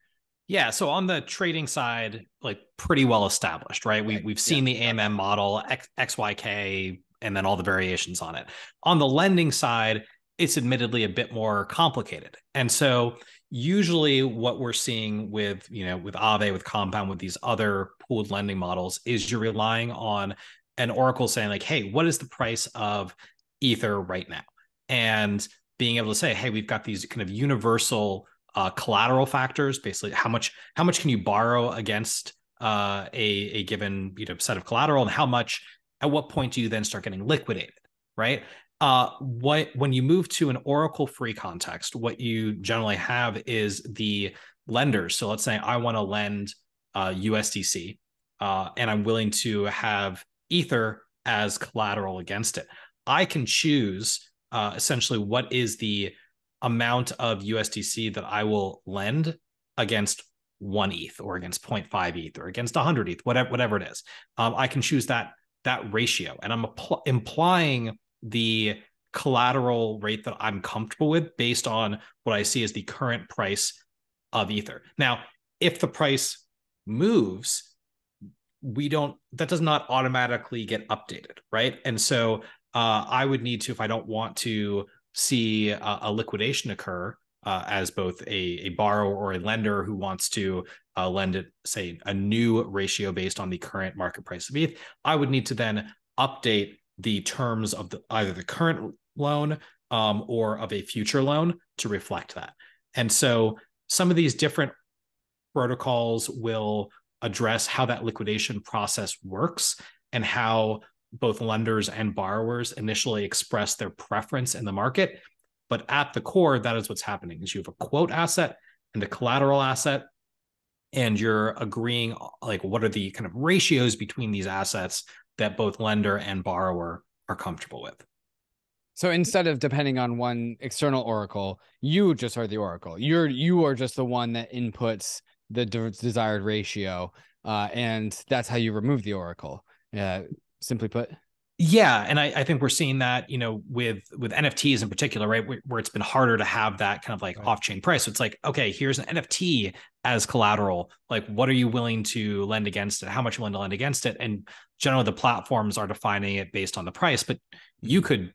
Yeah, so on the trading side, like pretty well established, right? We we've seen yeah. the AMM model, X, XYK, and then all the variations on it. On the lending side, it's admittedly a bit more complicated. And so usually what we're seeing with, you know, with Aave, with Compound, with these other pooled lending models is you're relying on an Oracle saying like, hey, what is the price of Ether right now? And being able to say, hey, we've got these kind of universal uh, collateral factors, basically how much how much can you borrow against uh, a a given you know set of collateral, and how much at what point do you then start getting liquidated, right? Uh, what when you move to an Oracle free context, what you generally have is the lenders. So let's say I want to lend uh, USDC, uh, and I'm willing to have Ether as collateral against it. I can choose uh, essentially what is the amount of USDC that I will lend against one ETH or against 0.5 ETH or against 100 ETH, whatever whatever it is. Um, I can choose that that ratio. And i'm implying the collateral rate that i'm comfortable with based on what i see as the current price of ether. Now if the price moves we don't that does not automatically get updated right? And so uh, i would need to if i don't want to see a, a liquidation occur uh, as both a, a borrower or a lender who wants to uh, lend it, say, a new ratio based on the current market price of ETH, I would need to then update the terms of the, either the current loan um, or of a future loan to reflect that. And so some of these different protocols will address how that liquidation process works and how both lenders and borrowers initially express their preference in the market but at the core, that is what's happening is you have a quote asset and a collateral asset, and you're agreeing like what are the kind of ratios between these assets that both lender and borrower are comfortable with. So instead of depending on one external oracle, you just are the oracle. You're you are just the one that inputs the de- desired ratio, uh, and that's how you remove the oracle. Uh, simply put yeah and I, I, think we're seeing that you know with with nfts in particular right where, where it's been harder to have that kind of like right. off-chain price. So it's like okay here's an nft as collateral. Like what are you willing to lend against it? How much you willing to lend against it? And generally the platforms are defining it based on the price but you mm-hmm. could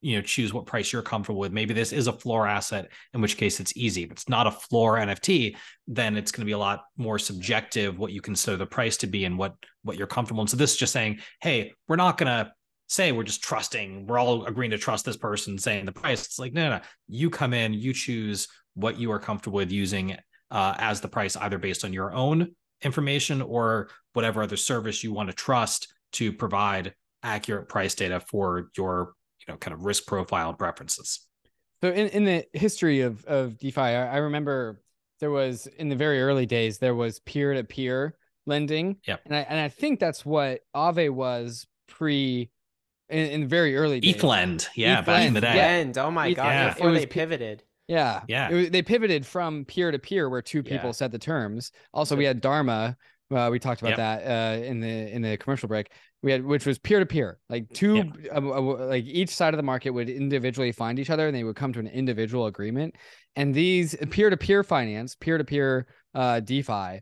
you know choose what price you're comfortable with. Maybe this is a floor asset in which case it's easy. If it's not a floor nft then it's going to be a lot more subjective what you consider the price to be and what what you're comfortable and so this is just saying hey we're not going to say we're just trusting we're all agreeing to trust this person saying the price. It's like no no, no. you come in you choose what you are comfortable with using uh, as the price either based on your own information or whatever other service you want to trust to provide accurate price data for your you know kind of risk profile and preferences. So in, in the history of of DeFi, I, I remember there was in the very early days there was peer to peer lending. Yeah. And I and I think that's what Aave was pre in, in very early days. ETHLend, yeah, back in the day. Blend. Oh my Yeah. god! Yeah. Before It was they pivoted. Yeah, Yeah. It was- they pivoted from peer to peer, where two people Yeah. set the terms. Also, we had Dharma. Uh, we talked about Yep. that uh, in the in the commercial break. We had which was peer to peer, like two, uh, uh, like each side of the market would individually find each other, and they would come to an individual agreement. And these peer to peer finance, peer to peer uh DeFi,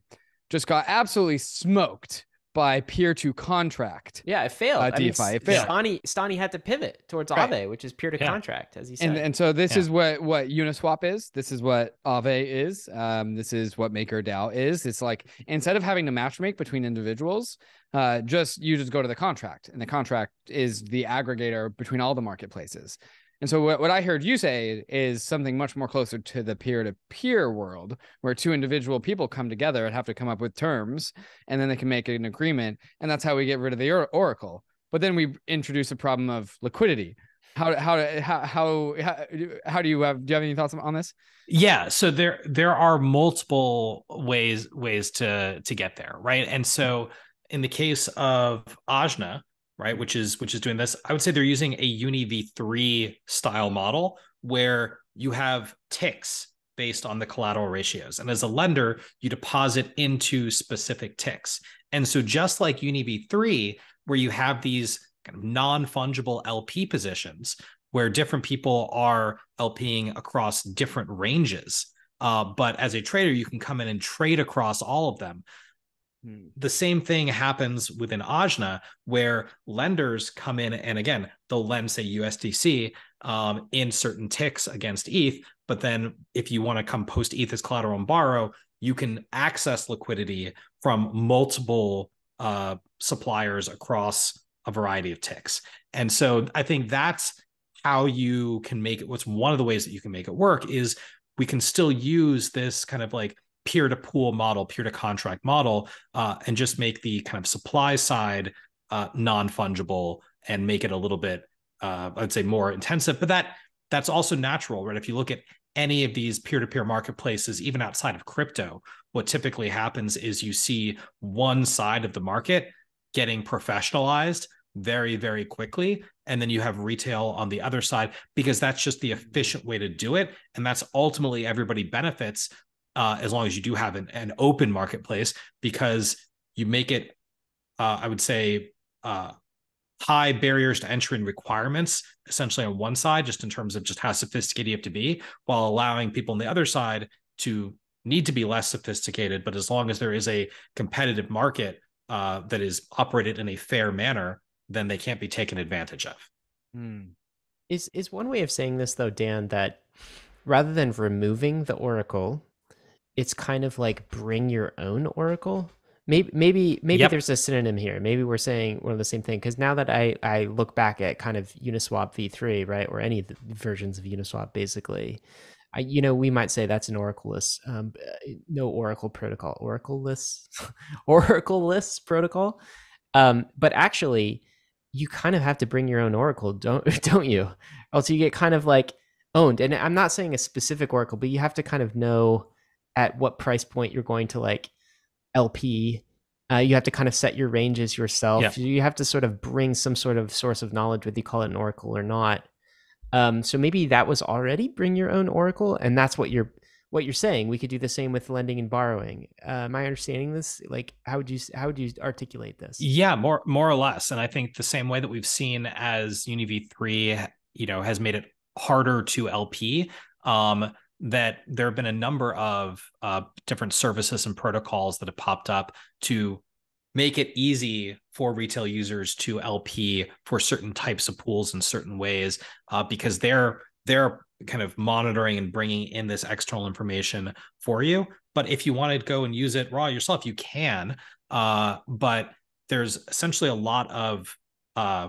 just got absolutely smoked by peer to contract. Yeah, it failed. Uh, I mean, it failed. Stani, Stani had to pivot towards Right. Aave, which is peer to Yeah. contract, as he said. and and so this Yeah. is what what Uniswap is. This is what Aave is. Um, this is what MakerDAO is. It's like instead of having to matchmake between individuals, uh, just you just go to the contract, and the contract is the aggregator between all the marketplaces. And so what, what I heard you say is something much more closer to the peer-to-peer world, where two individual people come together and have to come up with terms, and then they can make an agreement, and that's how we get rid of the or- Oracle. But then we introduce a problem of liquidity. How how how how how, how do you have do you have any thoughts on this? Yeah, so there there are multiple ways ways to to get there, right? And so in the case of Ajna, right, which is which is doing this, I would say they're using a Uni v3 style model where you have ticks based on the collateral ratios. And as a lender, you deposit into specific ticks. And so just like Uni v3 where you have these kind of non-fungible LP positions where different people are LPing across different ranges. Uh, but as a trader, you can come in and trade across all of them. The same thing happens within Ajna, where lenders come in and again, they'll lend, say, USDC um, in certain ticks against ETH. But then if you want to come post ETH as collateral and borrow, you can access liquidity from multiple uh, suppliers across a variety of ticks. And so I think that's how you can make it. What's one of the ways that you can make it work is we can still use this kind of like peer to pool model, peer to contract model, uh, and just make the kind of supply side uh, non fungible and make it a little bit, uh, I'd say, more intensive. But that that's also natural, right? If you look at any of these peer to peer marketplaces, even outside of crypto, what typically happens is you see one side of the market getting professionalized very very quickly and then you have retail on the other side because that's just the efficient way to do it and that's ultimately everybody benefits uh, as long as you do have an, an open marketplace because you make it uh, i would say uh, high barriers to entry and requirements essentially on one side just in terms of just how sophisticated you have to be while allowing people on the other side to need to be less sophisticated but as long as there is a competitive market uh, that is operated in a fair manner then they can't be taken advantage of. Is is one way of saying this though, Dan, that rather than removing the oracle, it's kind of like bring your own oracle. Maybe maybe maybe Yep. there's a synonym here. Maybe we're saying one of the same thing. Because now that I I look back at kind of Uniswap v3, right, or any of the versions of Uniswap, basically, I you know we might say that's an oracleless, um, uh, no oracle protocol, oracleless, oracleless protocol. Um, but actually, you kind of have to bring your own oracle, don't don't you? Else you get kind of like owned. And I'm not saying a specific oracle, but you have to kind of know at what price point you're going to like LP. Uh, you have to kind of set your ranges yourself. Yeah. You have to sort of bring some sort of source of knowledge, whether you call it an oracle or not. Um, so maybe that was already bring your own oracle, and that's what you're what you're saying. We could do the same with lending and borrowing. Uh, am I understanding this? Like, how would you how would you articulate this? Yeah, more more or less. And I think the same way that we've seen as UniV3, you know, has made it harder to LP. Um, that there have been a number of uh, different services and protocols that have popped up to make it easy for retail users to LP for certain types of pools in certain ways, uh, because they're they're kind of monitoring and bringing in this external information for you. But if you want to go and use it raw yourself, you can. Uh, but there's essentially a lot of uh,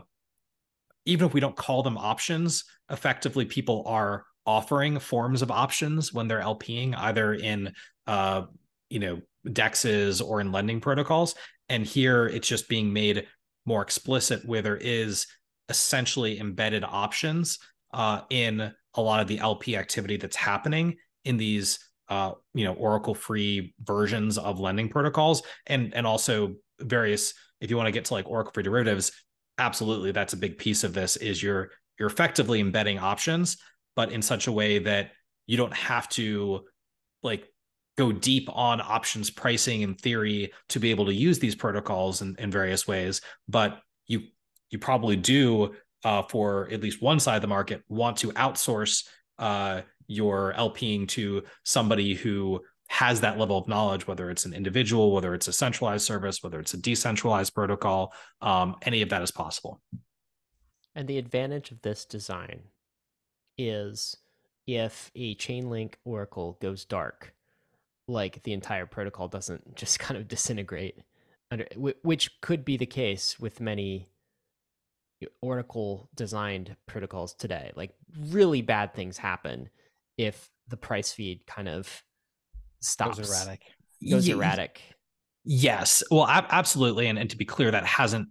even if we don't call them options, effectively people are offering forms of options when they're LPing, either in uh, you know dexes or in lending protocols. And here it's just being made more explicit where there is essentially embedded options uh, in a lot of the LP activity that's happening in these uh, you know Oracle free versions of lending protocols and and also various if you want to get to like Oracle free derivatives absolutely that's a big piece of this is you're you're effectively embedding options but in such a way that you don't have to like go deep on options pricing in theory to be able to use these protocols in, in various ways but you you probably do uh, for at least one side of the market want to outsource uh, your LPing to somebody who has that level of knowledge, whether it's an individual, whether it's a centralized service, whether it's a decentralized protocol, um, any of that is possible. And the advantage of this design is if a Chainlink Oracle goes dark, like the entire protocol doesn't just kind of disintegrate, under, which could be the case with many Oracle designed protocols today. Like really bad things happen if the price feed kind of stops. Goes erratic. Goes erratic. Yes. Well, ab- absolutely. And, and to be clear, that hasn't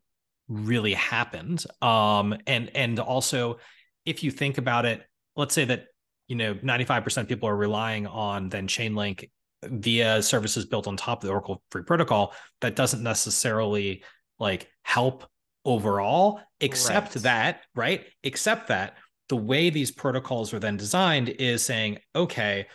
really happened. Um, and and also, if you think about it, let's say that you know 95% of people are relying on then Chainlink via services built on top of the Oracle free protocol. That doesn't necessarily like help overall, except right. that, right? Except that the way these protocols are then designed is saying, okay,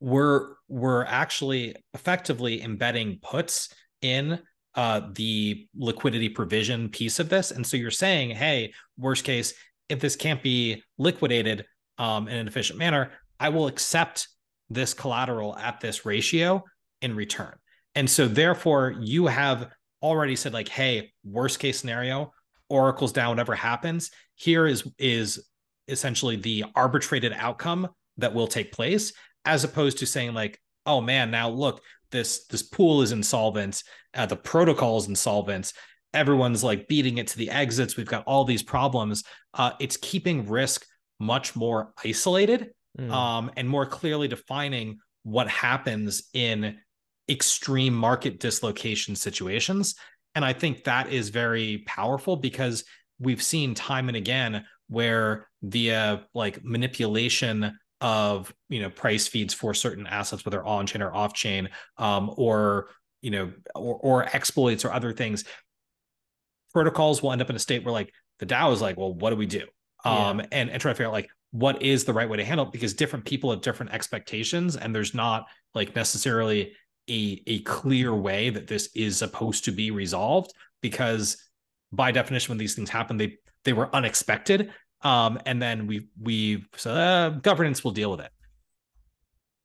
we're we're actually effectively embedding puts in uh, the liquidity provision piece of this. And so you're saying, hey, worst case, if this can't be liquidated um, in an efficient manner, I will accept this collateral at this ratio in return. And so therefore, you have already said like, hey, worst case scenario, Oracle's down, whatever happens. Here is is essentially the arbitrated outcome that will take place as opposed to saying like oh man now look this this pool is insolvent uh, the protocol is insolvent everyone's like beating it to the exits we've got all these problems uh, it's keeping risk much more isolated mm. um, and more clearly defining what happens in extreme market dislocation situations and i think that is very powerful because we've seen time and again where via like manipulation of you know price feeds for certain assets whether on chain or off chain um, or you know or, or exploits or other things protocols will end up in a state where like the DAO is like, well, what do we do? Yeah. Um, and, and try to figure out like what is the right way to handle it because different people have different expectations and there's not like necessarily a, a clear way that this is supposed to be resolved because by definition when these things happen they they were unexpected um, and then we we so uh, governance will deal with it.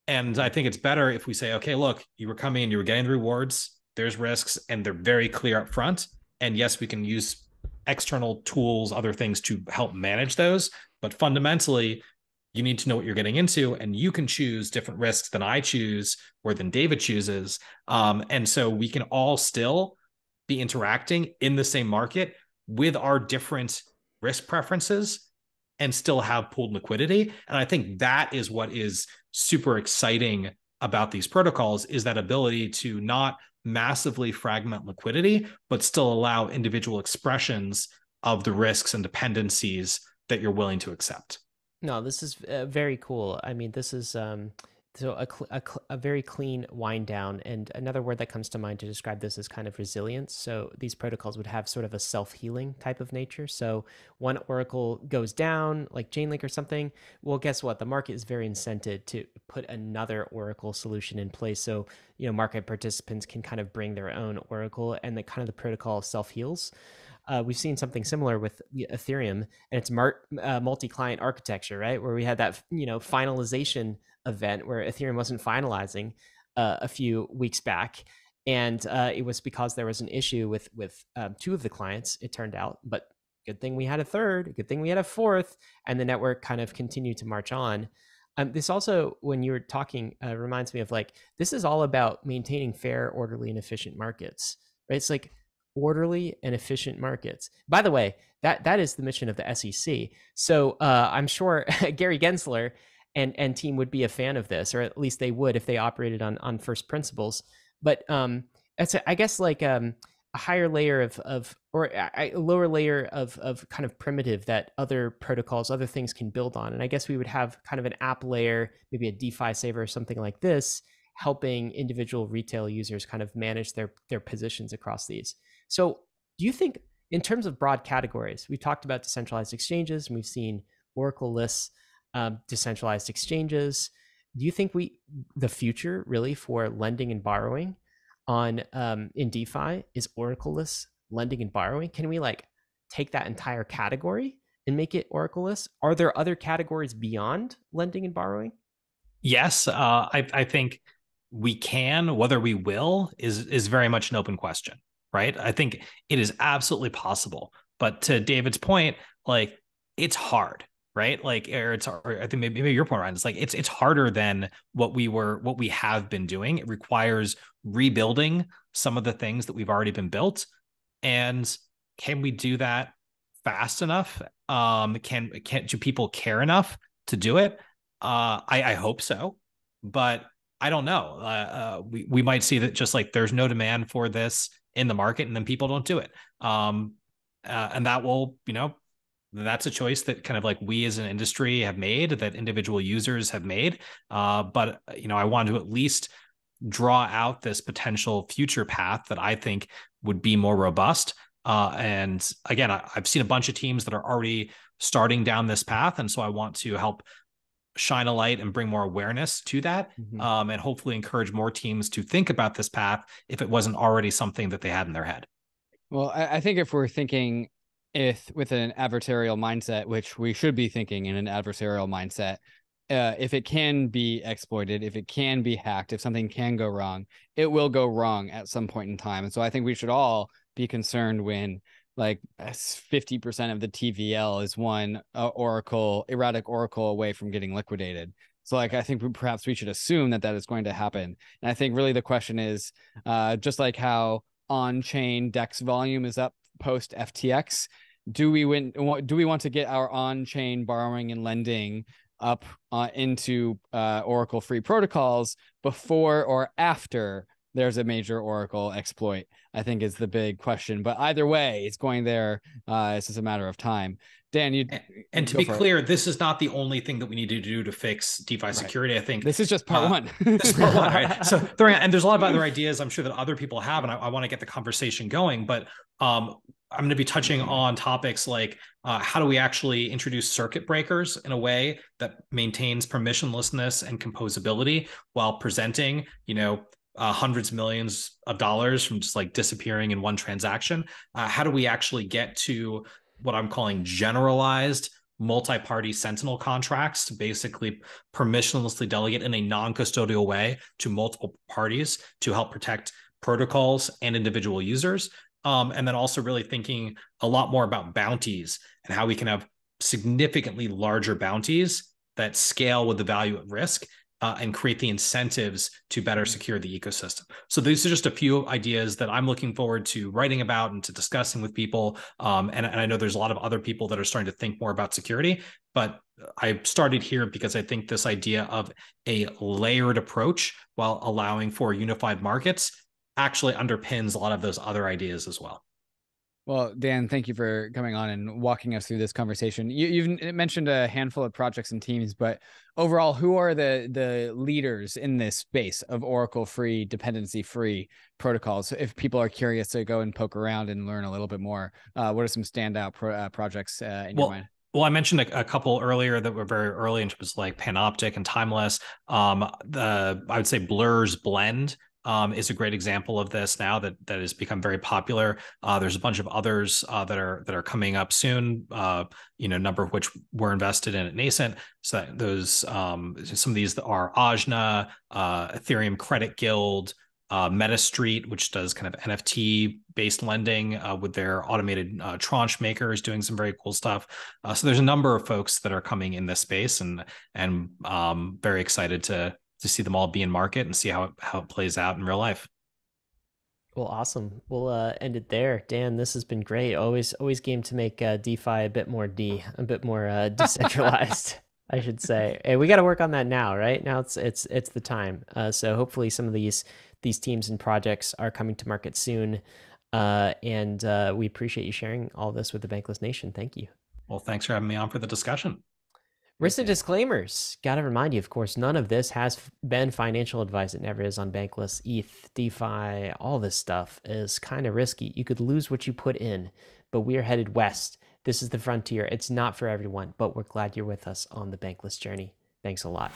And I think it's better if we say, okay, look, you were coming you were getting the rewards. There's risks, and they're very clear up front. And yes, we can use external tools, other things to help manage those. But fundamentally, you need to know what you're getting into, and you can choose different risks than I choose or than David chooses. Um, and so we can all still be interacting in the same market with our different risk preferences and still have pooled liquidity. And I think that is what is super exciting about these protocols is that ability to not massively fragment liquidity, but still allow individual expressions of the risks and dependencies that you're willing to accept. No, this is uh, very cool. I mean, this is um, so a, a, a, very clean wind down and another word that comes to mind to describe this is kind of resilience. So these protocols would have sort of a self-healing type of nature. So one oracle goes down like chainlink or something. Well guess what? The market is very incented to put another oracle solution in place. So you know market participants can kind of bring their own oracle and the kind of the protocol self-heals uh, we've seen something similar with Ethereum and its mar- uh, multi-client architecture, right? Where we had that, you know, finalization event where Ethereum wasn't finalizing uh, a few weeks back, and uh, it was because there was an issue with with um, two of the clients. It turned out, but good thing we had a third. Good thing we had a fourth, and the network kind of continued to march on. Um, this also, when you were talking, uh, reminds me of like this is all about maintaining fair, orderly, and efficient markets. Right? It's like orderly and efficient markets. By the way, that that is the mission of the SEC. So uh, I'm sure Gary Gensler and and team would be a fan of this, or at least they would if they operated on on first principles. But um, it's a, I guess like um, a higher layer of of or a, a lower layer of of kind of primitive that other protocols, other things can build on. And I guess we would have kind of an app layer, maybe a DeFi saver or something like this, helping individual retail users kind of manage their their positions across these. So, do you think in terms of broad categories, we've talked about decentralized exchanges, and we've seen Oracle-less um, decentralized exchanges. Do you think we the future really for lending and borrowing on um, in DeFi is Oracle-less lending and borrowing? Can we like take that entire category and make it Oracle-less? Are there other categories beyond lending and borrowing? Yes, uh, I, I think we can. Whether we will is is very much an open question, right? I think it is absolutely possible. But to David's point, like it's hard right? Like, or it's, or I think maybe, maybe your point, Ryan, it's like it's it's harder than what we were, what we have been doing. It requires rebuilding some of the things that we've already been built, and can we do that fast enough? Um, can can do people care enough to do it? Uh, I, I hope so, but I don't know. Uh, uh, we we might see that just like there's no demand for this in the market, and then people don't do it. Um, uh, and that will you know that's a choice that kind of like we as an industry have made that individual users have made. Uh, but you know i want to at least draw out this potential future path that i think would be more robust. Uh, and again I, i've seen a bunch of teams that are already starting down this path. And so i want to help shine a light and bring more awareness to that mm-hmm. um, and hopefully encourage more teams to think about this path if it wasn't already something that they had in their head. Well i, I think if we're thinking if with an adversarial mindset, which we should be thinking in an adversarial mindset, uh, if it can be exploited, if it can be hacked, if something can go wrong, it will go wrong at some point in time. And so I think we should all be concerned when like 50% of the TVL is one uh, Oracle, erratic Oracle away from getting liquidated. So like I think perhaps we should assume that that is going to happen. And I think really the question is uh, just like how on-chain DEX volume is up post FTX. Do we win? Do we want to get our on-chain borrowing and lending up uh, into uh, Oracle free protocols before or after there's a major Oracle exploit? I think is the big question. But either way, it's going there. Uh, it's just a matter of time. Dan, you and, and to be clear, it. this is not the only thing that we need to do to fix DeFi right. security. I think this is just part uh, one. this is part one, right? So and there's a lot of other ideas I'm sure that other people have, and I, I want to get the conversation going. But um, I'm going to be touching on topics like uh, how do we actually introduce circuit breakers in a way that maintains permissionlessness and composability while presenting, you know, uh, hundreds of millions of dollars from just like disappearing in one transaction. Uh, how do we actually get to what I'm calling generalized multi-party sentinel contracts to basically permissionlessly delegate in a non-custodial way to multiple parties to help protect protocols and individual users um, and then also really thinking a lot more about bounties and how we can have significantly larger bounties that scale with the value at risk uh, and create the incentives to better secure the ecosystem. So these are just a few ideas that I'm looking forward to writing about and to discussing with people. Um, and, and I know there's a lot of other people that are starting to think more about security, but I started here because I think this idea of a layered approach while allowing for unified markets actually underpins a lot of those other ideas as well. Well, Dan, thank you for coming on and walking us through this conversation. You, have mentioned a handful of projects and teams, but overall, who are the the leaders in this space of Oracle free, dependency free protocols? If people are curious to go and poke around and learn a little bit more, uh, what are some standout pro, uh, projects uh, in well, your mind? Well, I mentioned a, a, couple earlier that were very early in terms of like Panoptic and Timeless. Um, the I would say Blur's Blend um, is a great example of this now that that has become very popular. Uh, there's a bunch of others uh, that are that are coming up soon. Uh, you know, number of which were invested in at Nascent. So those um, some of these are Ajna, uh, Ethereum Credit Guild. Uh, MetaStreet, which does kind of NFT based lending uh, with their automated uh, tranche makers, doing some very cool stuff. Uh, so there's a number of folks that are coming in this space, and and um, very excited to to see them all be in market and see how it, how it plays out in real life. Well, awesome. We'll uh, end it there. Dan, this has been great. Always, always game to make uh, DeFi a bit more D, a bit more uh, decentralized, I should say. And we got to work on that now, right? Now it's it's it's the time. Uh, so hopefully, some of these these teams and projects are coming to market soon. Uh, and uh, we appreciate you sharing all this with the Bankless Nation. Thank you. Well, thanks for having me on for the discussion. Risky disclaimers. Got to remind you, of course, none of this has been financial advice. It never is on Bankless, ETH, DeFi, all this stuff is kind of risky. You could lose what you put in. but we are headed west. This is the frontier. It's not for everyone, but we're glad you're with us on the bankless journey. Thanks a lot.